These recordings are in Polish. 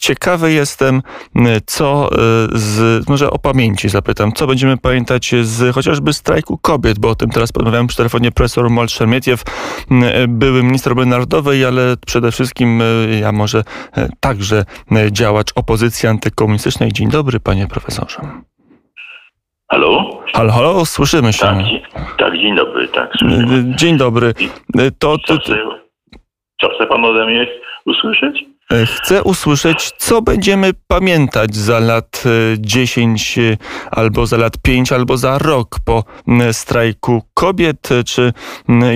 ciekawy jestem, co z, może o pamięci zapytam, co będziemy pamiętać z chociażby strajku kobiet, bo o tym teraz porozmawiałem przy telefonie profesor Mol Szermietiew, były minister obrony narodowej, ale przede wszystkim ja może także działacz opozycji antykomunistycznej. Dzień dobry, panie profesorze. Halo? Halo, halo, słyszymy się. Tak, tak dzień dobry, tak. Słyszymy. Dzień dobry. To, to, co chce pan ode mnie usłyszeć? E, chcę usłyszeć, co będziemy pamiętać za lat 10 e, e, albo za lat 5 albo za rok po strajku kobiet, czy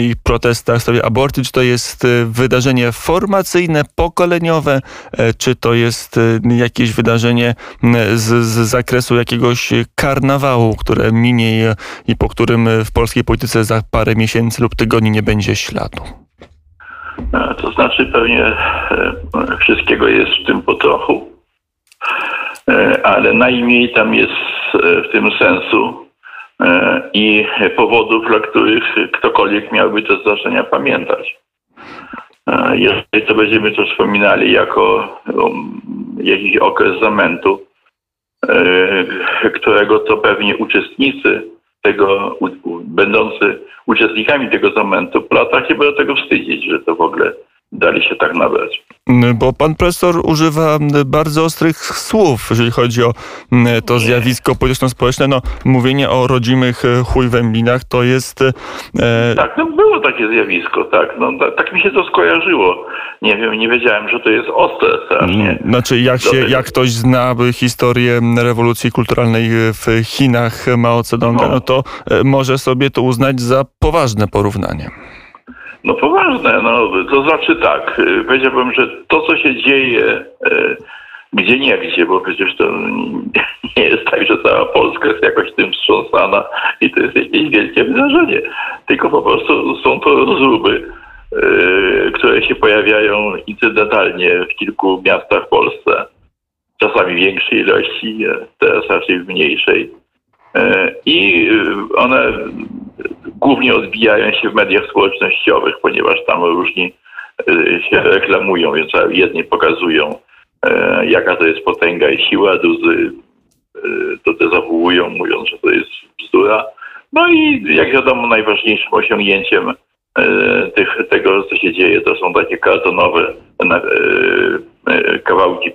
ich protestach w sprawie aborcji, czy to jest wydarzenie formacyjne, pokoleniowe, czy to jest jakieś wydarzenie z, z zakresu jakiegoś karnawału, które minie i po którym w polskiej polityce za parę miesięcy lub tygodni nie będzie śladu. E, to znaczy pewnie e, wszystkiego jest w tym po trochu, e, ale najmniej tam jest w tym sensu i powodów, dla których ktokolwiek miałby te zdarzenia pamiętać. Jeżeli to będziemy to wspominali jako jakiś okres zamętu, którego to pewnie uczestnicy tego, będący uczestnikami tego zamętu po latach nie będą tego wstydzić, że to w ogóle dali się tak nabrać. Bo pan profesor używa bardzo ostrych słów, jeżeli chodzi o to zjawisko polityczno-społeczne. No, mówienie o rodzimych e, chujwęblinach to jest... E... Tak, no było takie zjawisko, tak. No, tak mi się to skojarzyło. Nie wiem, nie wiedziałem, że to jest ostre strasznie. Znaczy, jak, się, jak ktoś zna historię rewolucji kulturalnej w Chinach Mao Zedonga, no. no to e, może sobie to uznać za poważne porównanie. No poważne, no to znaczy tak, y, powiedziałbym, że to co się dzieje y, gdzie nie gdzie, bo przecież to nie jest tak, że cała Polska jest jakoś tym wstrząsana i to jest jakieś wielkie wydarzenie, tylko po prostu są to rozruby, y, które się pojawiają incydentalnie w kilku miastach w Polsce, czasami większej ilości, teraz raczej w mniejszej. I one głównie odbijają się w mediach społecznościowych, ponieważ tam różni y, się reklamują, więc jedni pokazują, e, jaka to jest potęga i siła, drudzy y, to dezawuują, mówiąc, że to jest bzdura. No i jak wiadomo, najważniejszym osiągnięciem e, tych, tego, co się dzieje, to są takie kartonowe e, kawałki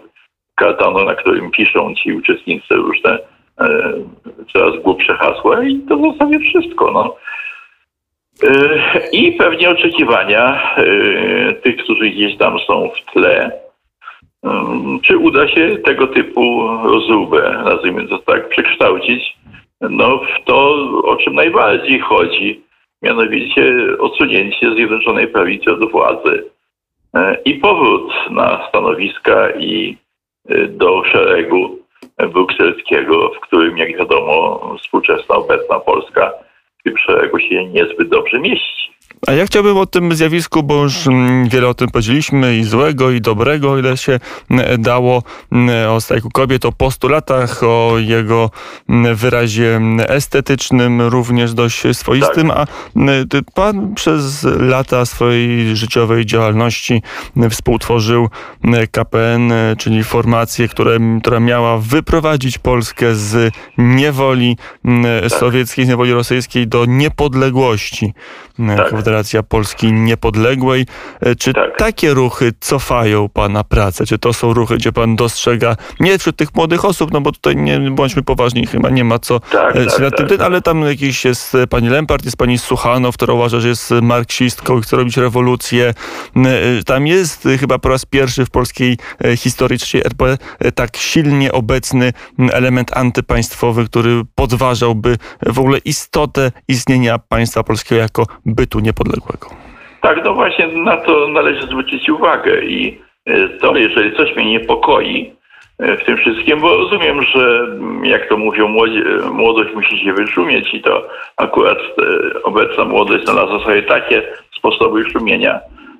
kartonu, na którym piszą ci uczestnicy różne coraz głupsze hasła i to w zasadzie wszystko. No. E, I pewnie oczekiwania e, tych, którzy gdzieś tam są w tle, mm, czy uda się tego typu rozróbę, nazwijmy to tak, przekształcić no, w to, o czym najbardziej chodzi, mianowicie odsunięcie Zjednoczonej Prawicy od władzy. E, i powrót na stanowiska i do szeregu brukselskiego, w którym, jak wiadomo, współczesna, obecna Polska tym szeregu się niezbyt dobrze mieści. A ja chciałbym o tym zjawisku, bo już mm, wiele o tym powiedzieliśmy, i złego, i dobrego, ile się mm, dało mm, o strajku kobiet, o postulatach, o jego wyrazie estetycznym, również dość swoistym. Tak. A pan przez lata swojej życiowej działalności współtworzył KPN, czyli formację, które, która miała wyprowadzić Polskę z niewoli tak. sowieckiej, z niewoli rosyjskiej do niepodległości. Tak. Federacja Polski Niepodległej. E, czy tak. takie ruchy cofają Pana pracę? Czy to są ruchy, gdzie Pan dostrzega, nie wśród tych młodych osób, no bo tutaj nie bądźmy poważni, chyba nie ma co tak, e, się nad tym, tak. ale tam jakiś jest Pani Lempart, jest Pani Suchanow, która uważa, że jest marksistką i chce robić rewolucję. E, tam jest chyba po raz pierwszy w polskiej historii III RP tak silnie obecny element antypaństwowy, który podważałby w ogóle istotę istnienia państwa polskiego jako bytu niepodległego. Tak, no właśnie na to należy zwrócić uwagę i e, to, jeżeli coś mnie niepokoi e, w tym wszystkim, bo rozumiem, że mm, jak to mówią, młodzi, e, młodość musi się wyszumieć i to akurat obecna młodość znalazła sobie takie sposoby szumienia,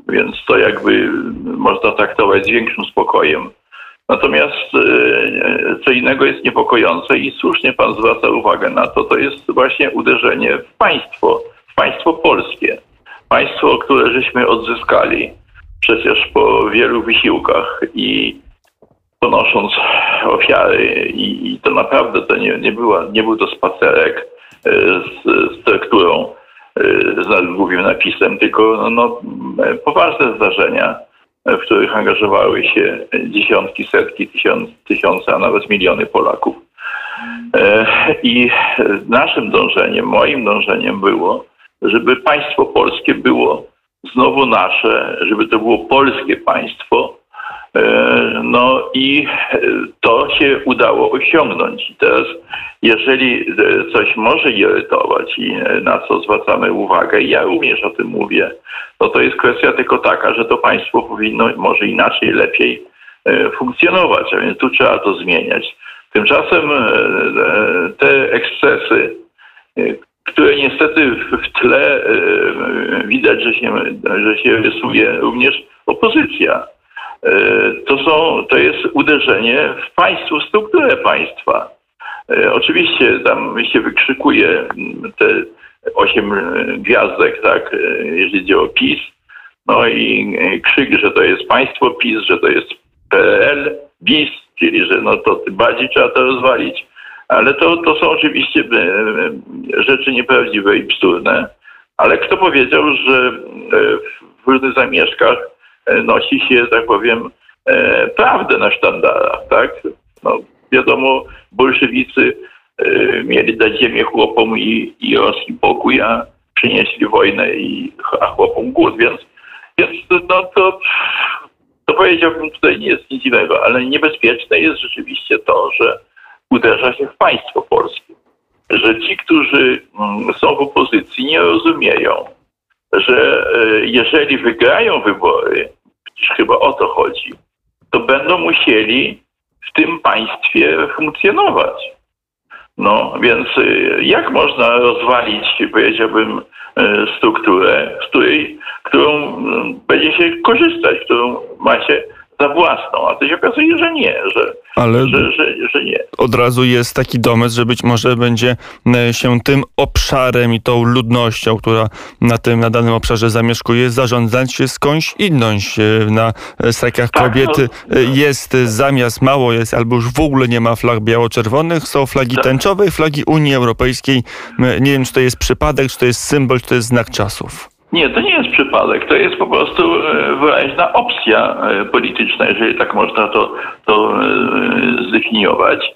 więc to jakby można traktować z większym spokojem. Natomiast co innego jest niepokojące i słusznie pan zwraca uwagę na to, to jest właśnie uderzenie w państwo państwo polskie. Państwo, które żeśmy odzyskali przecież po wielu wysiłkach i ponosząc ofiary i, i to naprawdę to nie, nie, była, nie był to spacerek z, z tekturą, z głównym napisem, tylko no, poważne zdarzenia, w których angażowały się dziesiątki, setki, tysiąc, tysiące, a nawet miliony Polaków. I naszym dążeniem, moim dążeniem było, żeby państwo polskie było znowu nasze, żeby to było polskie państwo. E, no i to się udało osiągnąć. I teraz, jeżeli coś może irytować i na co zwracamy uwagę, ja również o tym mówię, no to jest kwestia tylko taka, że to państwo powinno może inaczej, lepiej e, funkcjonować, a więc tu trzeba to zmieniać. Tymczasem e, te ekscesy, które niestety w tle e, widać, że się, że się rysuje również opozycja. E, to, są, to jest uderzenie w państwo, w strukturę państwa. E, oczywiście tam się wykrzykuje te osiem gwiazdek, tak, jeżeli chodzi o PiS, no i krzyk, że to jest państwo PiS, że to jest PRL, BIS, czyli że no to bardziej trzeba to rozwalić. Ale to, to są oczywiście e, e, rzeczy nieprawdziwe i bzdurne. Ale kto powiedział, że e, w różnych zamieszkach nosi się, tak powiem, prawdę na sztandarach, tak? No, wiadomo, bolszewicy mieli dać ziemię chłopom i, i Rosji pokój, a przynieśli wojnę i a chłopom głód, więc, więc no, to, to powiedziałbym tutaj nie jest nic dziwnego, ale niebezpieczne jest rzeczywiście to, że uderza się w państwo polskie. Że ci, którzy mm, są w opozycji, nie rozumieją, że e, jeżeli wygrają wybory, przecież chyba o to chodzi, to będą musieli w tym państwie funkcjonować. No więc e, jak można rozwalić, powiedziałbym, e, strukturę, z której, którą mm, będzie się korzystać, którą macie za własną, a to się okazuje, że nie, że, Ale że, że, że nie. Od razu jest taki domysł, że być może będzie e, się tym obszarem i tą ludnością, która na tym, na danym obszarze zamieszkuje, zarządzać się skądś inąć. E, na strajkach tak, kobiety no, e, jest zamiast mało jest, albo już w ogóle nie ma flag biało-czerwonych, są flagi tak. tęczowe i flagi Unii Europejskiej. Nie wiem, czy to jest przypadek, czy to jest symbol, czy to jest znak czasów. Nie, to nie jest przypadek. To jest po prostu e, wyraźna opcja e, polityczna, jeżeli tak można to, to e, zdefiniować,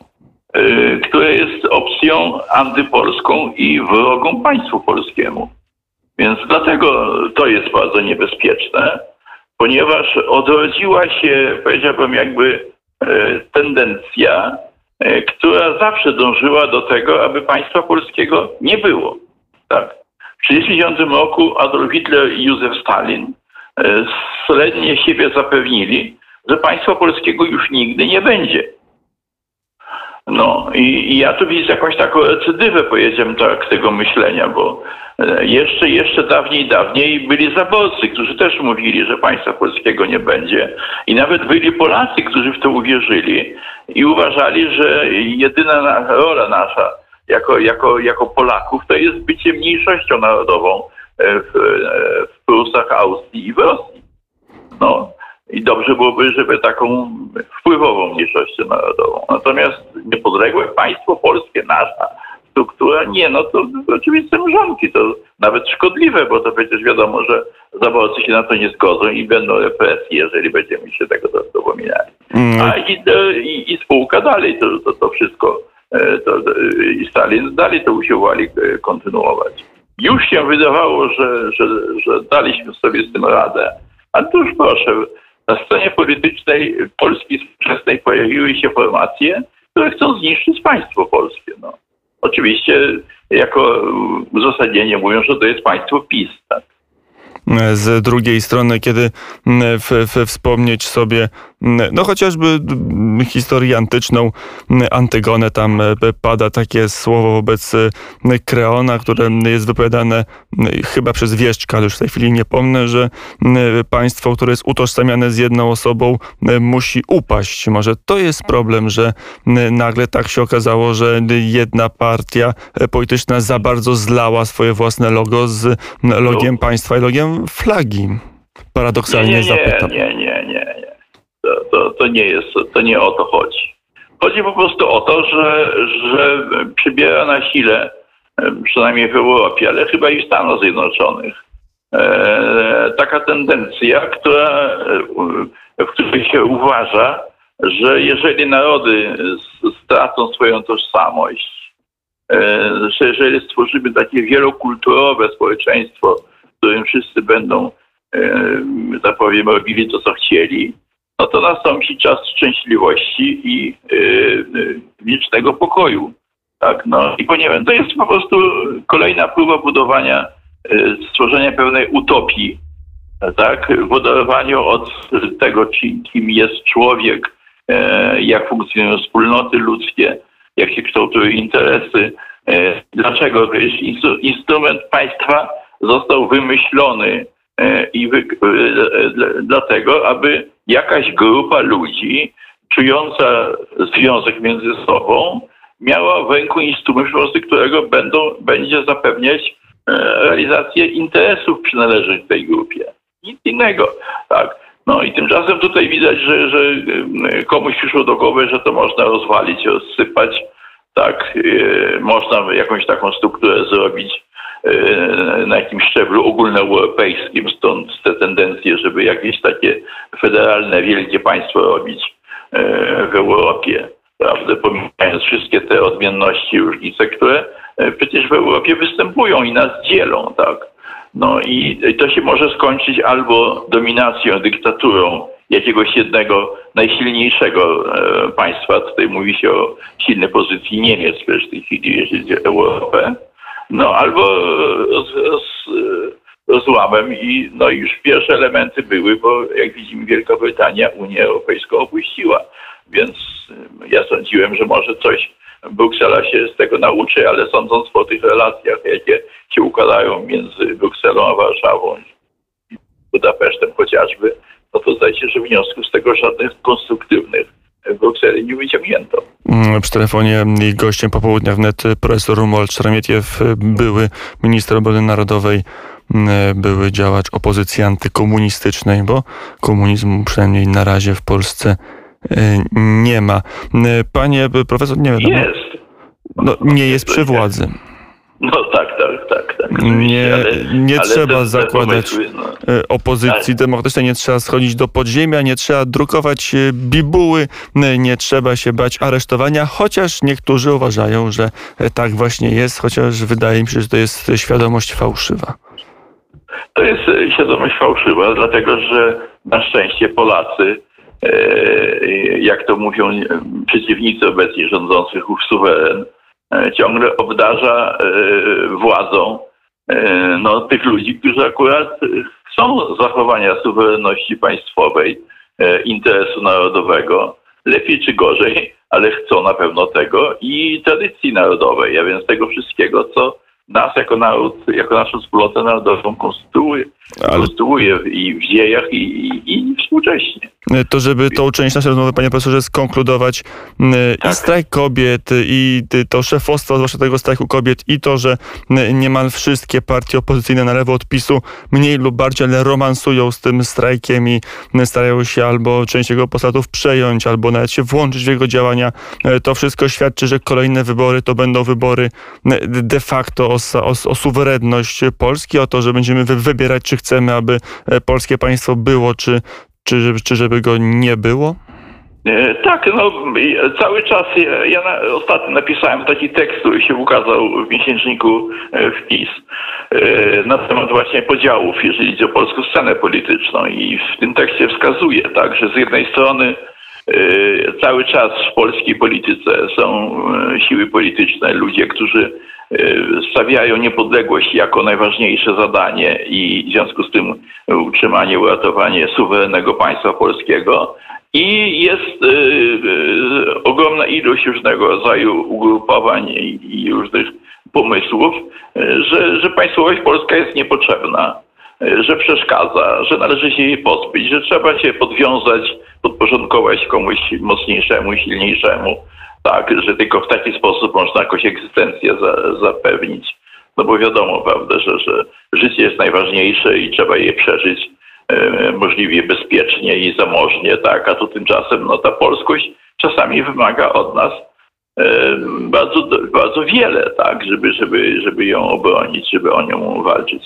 która jest opcją antypolską i wrogą państwu polskiemu. Więc dlatego to jest bardzo niebezpieczne, ponieważ odrodziła się, powiedziałbym, jakby tendencja, która zawsze dążyła do tego, aby państwa polskiego nie było. Tak. W 1939 roku Adolf Hitler i Józef Stalin e, solennie siebie zapewnili, że państwa polskiego już nigdy nie będzie. No i, i ja tu widzę jakąś taką recydywę, powiedziałem tak, tego myślenia, bo e, jeszcze, jeszcze dawniej, dawniej byli zaborcy, którzy też mówili, że państwa polskiego nie będzie. I nawet byli Polacy, którzy w to uwierzyli i uważali, że jedyna rola nasza jako, jako, jako Polaków, to jest bycie mniejszością narodową e, w, e, w Prusach, Austrii i w Rosji. No. I dobrze byłoby, żeby taką wpływową mniejszością narodową. Natomiast niepodległe państwo polskie, nasza struktura, nie, no to oczywiście mrzonki, to nawet szkodliwe, bo to przecież wiadomo, że zaborcy się na to nie zgodzą i będą represje, jeżeli będziemy się tego dopominali. Mm. A i, i, i spółka dalej to, to, to wszystko E, to, i Stalin dalej to usiłowali e, kontynuować. Już się wydawało, że, że, że daliśmy sobie z tym radę. A tuż proszę, na scenie politycznej Polski współczesnej pojawiły się formacje, które chcą zniszczyć państwo polskie. No. Oczywiście jako uzasadnienie mówią, że to jest państwo PiS. Tak? z drugiej strony, kiedy w, w, wspomnieć sobie no chociażby historię antyczną, Antygonę, tam e, pada takie słowo wobec e, Kreona, które jest wypowiadane chyba przez Wieszczka, ale już w tej chwili nie pomnę, że państwo, które jest utożsamiane z jedną osobą, musi upaść. Może to jest problem, że nagle tak się okazało, że jedna partia e, polityczna za bardzo zlała swoje własne logo z logiem państwa i logiem flagi. Paradoksalnie nie, nie, zapytam. Nie, nie, nie. To, to, nie jest, to nie o to chodzi. Chodzi po prostu o to, że, że przybiera na sile, przynajmniej w Europie, ale chyba i w Stanach Zjednoczonych, taka tendencja, która, w której się uważa, że jeżeli narody stracą swoją tożsamość, że jeżeli stworzymy takie wielokulturowe społeczeństwo, w którym wszyscy będą, tak powiem, robili to, co chcieli, no to nastąpi czas szczęśliwości i wiecznego pokoju. Tak, no i ponieważ to jest po prostu kolejna próba budowania, stworzenia pewnej utopii, tak, w oderwaniu od tego, kim jest człowiek, jak funkcjonują wspólnoty ludzkie, jak się kształtują interesy. Dlaczego? Wiesz, instrument państwa został wymyślony i wy, dlatego, aby jakaś grupa ludzi czująca związek między sobą miała w ręku instrument, przy którego będą, będzie zapewniać realizację interesów przynależnych tej grupie. Nic innego. Tak. No i tymczasem tutaj widać, że, że komuś przyszło do głowy, że to można rozwalić, rozsypać. Tak, można jakąś taką strukturę zrobić na jakimś szczeblu ogólnoeuropejskim, stąd te tendencje, żeby jakieś takie federalne, wielkie państwo robić w Europie, prawda, pomijając wszystkie te odmienności, różnice, które przecież w Europie występują i nas dzielą, tak. No i to się może skończyć albo dominacją, dyktaturą jakiegoś jednego najsilniejszego państwa. Tutaj mówi się o silnej pozycji Niemiec w tej chwili, jeżeli chodzi o Europę. No albo z, z i no już pierwsze elementy były, bo jak widzimy Wielka Brytania Unię Europejską opuściła. Więc ja sądziłem, że może coś Bruksela się z tego nauczy, ale sądząc po tych relacjach, jakie się układają między Brukselą a Warszawą i Budapesztem chociażby, no to zdaje się, że wniosków z tego żadnych konstruktywnych w Brukseli nie wyciągnięto. Przy telefonie i gościem popołudnia wnet profesor Rumold Szramietiew, były minister obrony narodowej, były działacz opozycji antykomunistycznej, bo komunizmu przynajmniej na razie w Polsce nie ma. Panie profesor, nie wiadomo. Jest. No, nie jest przy władzy. No tak, tak, tak. tak nie ale, nie ale trzeba te, zakładać te pomysły, no. opozycji demokratycznej, nie trzeba schodzić do podziemia, nie trzeba drukować bibuły, nie trzeba się bać aresztowania, chociaż niektórzy uważają, że tak właśnie jest, chociaż wydaje mi się, że to jest świadomość fałszywa. To jest świadomość fałszywa, dlatego że na szczęście Polacy jak to mówią przeciwnicy obecnie rządzących, ów suweren, ciągle obdarza władzą no, tych ludzi, którzy akurat chcą zachowania suwerenności państwowej, interesu narodowego, lepiej czy gorzej, ale chcą na pewno tego i tradycji narodowej, a więc tego wszystkiego, co nas jako naród, jako naszą wspólnotę narodową konstruuje, Ale... konstruuje i w dziejach, i, i, i współcześnie. To, żeby tą część naszej rozmowy, panie profesorze, skonkludować, tak. i strajk kobiet, i to szefostwo, zwłaszcza tego strajku kobiet, i to, że niemal wszystkie partie opozycyjne na lewo od PiSu mniej lub bardziej, ale romansują z tym strajkiem i starają się albo część jego postatów przejąć, albo nawet się włączyć w jego działania. To wszystko świadczy, że kolejne wybory to będą wybory de facto o, o, o suwerenność Polski, o to, że będziemy wybierać, czy chcemy, aby e, polskie państwo było, czy, czy, czy żeby go nie było? E, tak, no cały czas ja, ja na, ostatnio napisałem taki tekst, który się ukazał w miesięczniku e, wpis na temat właśnie podziałów, jeżeli idzie o polską scenę polityczną i w tym tekście wskazuje tak, że z jednej strony cały czas w polskiej polityce są siły polityczne, ludzie, którzy stawiają niepodległość jako najważniejsze zadanie i w związku z tym utrzymanie, uratowanie suwerennego państwa polskiego. I jest y, y, ogromna ilość różnego rodzaju ugrupowań i, różnych pomysłów, że, że państwowość polska jest niepotrzebna, że przeszkadza, że należy się jej pozbyć, że trzeba się podwiązać, podporządkować komuś mocniejszemu, silniejszemu tak, że tylko w taki sposób można jakąś egzystencję za, zapewnić. No bo wiadomo, prawda, że, że życie jest najważniejsze i trzeba je przeżyć e, możliwie bezpiecznie i zamożnie, tak, a tu tymczasem no, ta polskość czasami wymaga od nas e, bardzo, bardzo wiele, tak, żeby, żeby, żeby ją obronić, żeby o nią walczyć.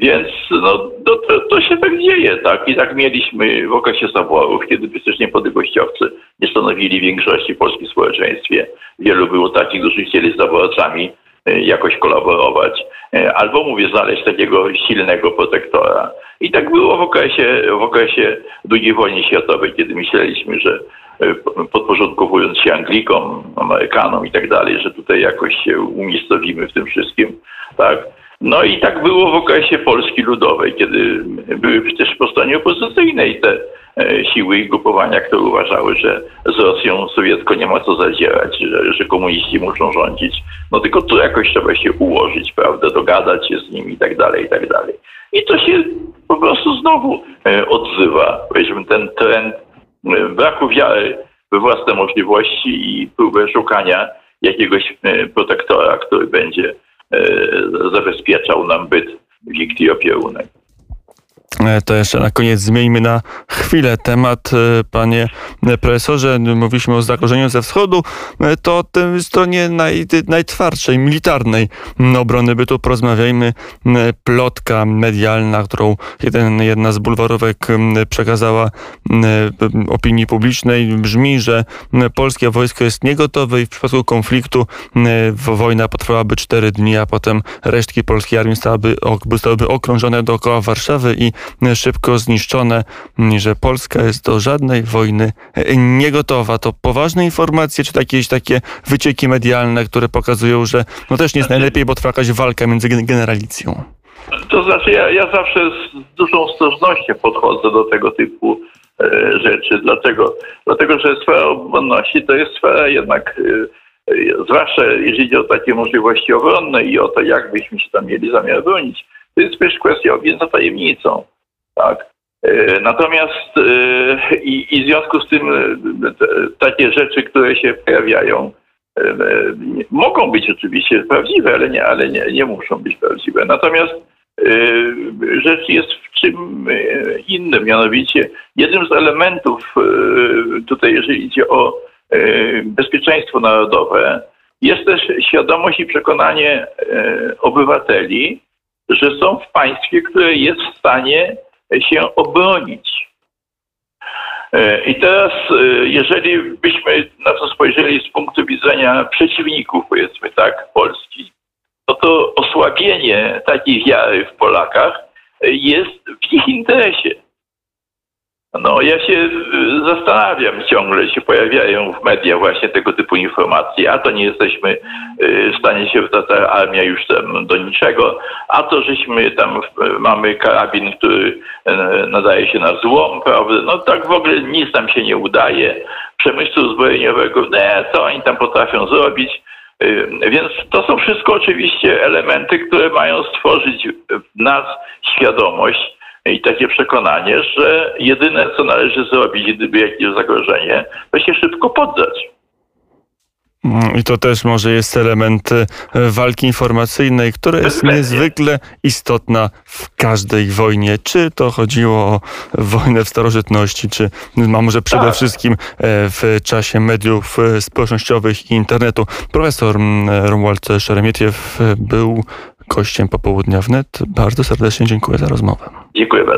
Więc no, to, to, to, się tak dzieje, tak? I tak mieliśmy w okresie zaborów, kiedy przecież niepodległościowcy nie stanowili większości w polskim społeczeństwie. Wielu było takich, którzy chcieli z zaborcami e, jakoś kolaborować. E, albo mówię, znaleźć takiego silnego protektora. I tak było w okresie, w okresie II wojny światowej, kiedy myśleliśmy, że e, podporządkowując się Anglikom, Amerykanom i tak dalej, że tutaj jakoś się umiejscowimy w tym wszystkim, tak? No i tak było w okresie Polski Ludowej, kiedy były przecież po stronie opozycyjnej te e, siły i grupowania, które uważały, że z Rosją sowiecką nie ma co zadzierać, że, że komuniści muszą rządzić. No tylko tu jakoś trzeba się ułożyć, prawda, dogadać się z nimi i tak dalej, i tak dalej. I to się po prostu znowu e, odzywa. Powiedzmy, ten trend e, braku wiary we własne możliwości i próbę szukania jakiegoś protektora, który będzie zabezpieczał nam byt wikt i opierunek. E, to jeszcze na koniec zmieńmy na chwilę temat, e, panie profesorze. Mówiliśmy o zagrożeniu ze wschodu. E, to o tej stronie naj, najtwardszej, militarnej obrony bytu porozmawiajmy. Plotka medialna, którą jeden, jedna z bulwarówek przekazała opinii publicznej, brzmi, że polskie wojsko jest niegotowe i w przypadku konfliktu wojna potrwałaby cztery dni, a potem resztki polskiej armii stałyby, zostałyby okrążone dookoła Warszawy i szybko zniszczone, że Polska jest do żadnej wojny niegotowa. To poważne informacje, czy jakieś takie wycieki medialne, które pokazują, że no też nie jest najlepiej, bo trwa jakaś walka między generalicją? To znaczy ja, ja zawsze z dużą ostrożnością podchodzę do tego typu e, rzeczy. Dlatego, dlatego, że sfera obronności to jest sfera jednak, e, zwłaszcza jeżeli chodzi o takie możliwości obronne i o to, jak byśmy się tam mieli zamiar bronić, to jest też kwestia objęta tajemnicą. Tak? E, natomiast e, i, i w związku z tym e, takie rzeczy, które się pojawiają, mogą być oczywiście prawdziwe, ale nie, ale nie, nie muszą być prawdziwe. Natomiast rzecz jest w czym innym, mianowicie jednym z elementów tutaj, jeżeli idzie o bezpieczeństwo narodowe, jest też świadomość i przekonanie obywateli, że są w państwie, które jest w stanie się obronić. E, I teraz, e, jeżeli byśmy na to spojrzeli z punktu widzenia przeciwników, powiedzmy tak, Polski, no to osłabienie takiej wiary w Polakach jest w ich interesie. No, ja się y, zastanawiam, ciągle się pojawiają w mediach właśnie tego typu informacje, a to nie jesteśmy y, w stanie się ta armia już tam do niczego, a to żeśmy tam mamy karabin, który y, nadaje się na złom, prawda? No tak w ogóle nic nam się nie udaje. Przemysłu zbrojeniowego, nie, co oni tam potrafią zrobić. Więc to są wszystko oczywiście elementy, które mają stworzyć w nas świadomość, i takie przekonanie, że jedyne, co należy zrobić, gdyby jakieś zagrożenie, to się szybko poddać. Mm, I to też może jest element e, walki informacyjnej, która jest niezwykle istotna w każdej wojnie. Czy to chodziło o wojnę w starożytności, czy a może przede tak. wszystkim e, w czasie mediów e, społecznościowych i internetu. Profesor mm, Romuald Szeremietiew był gościem popołudnia wnet. Bardzo serdecznie dziękuję za rozmowę. Dziękuję bardzo.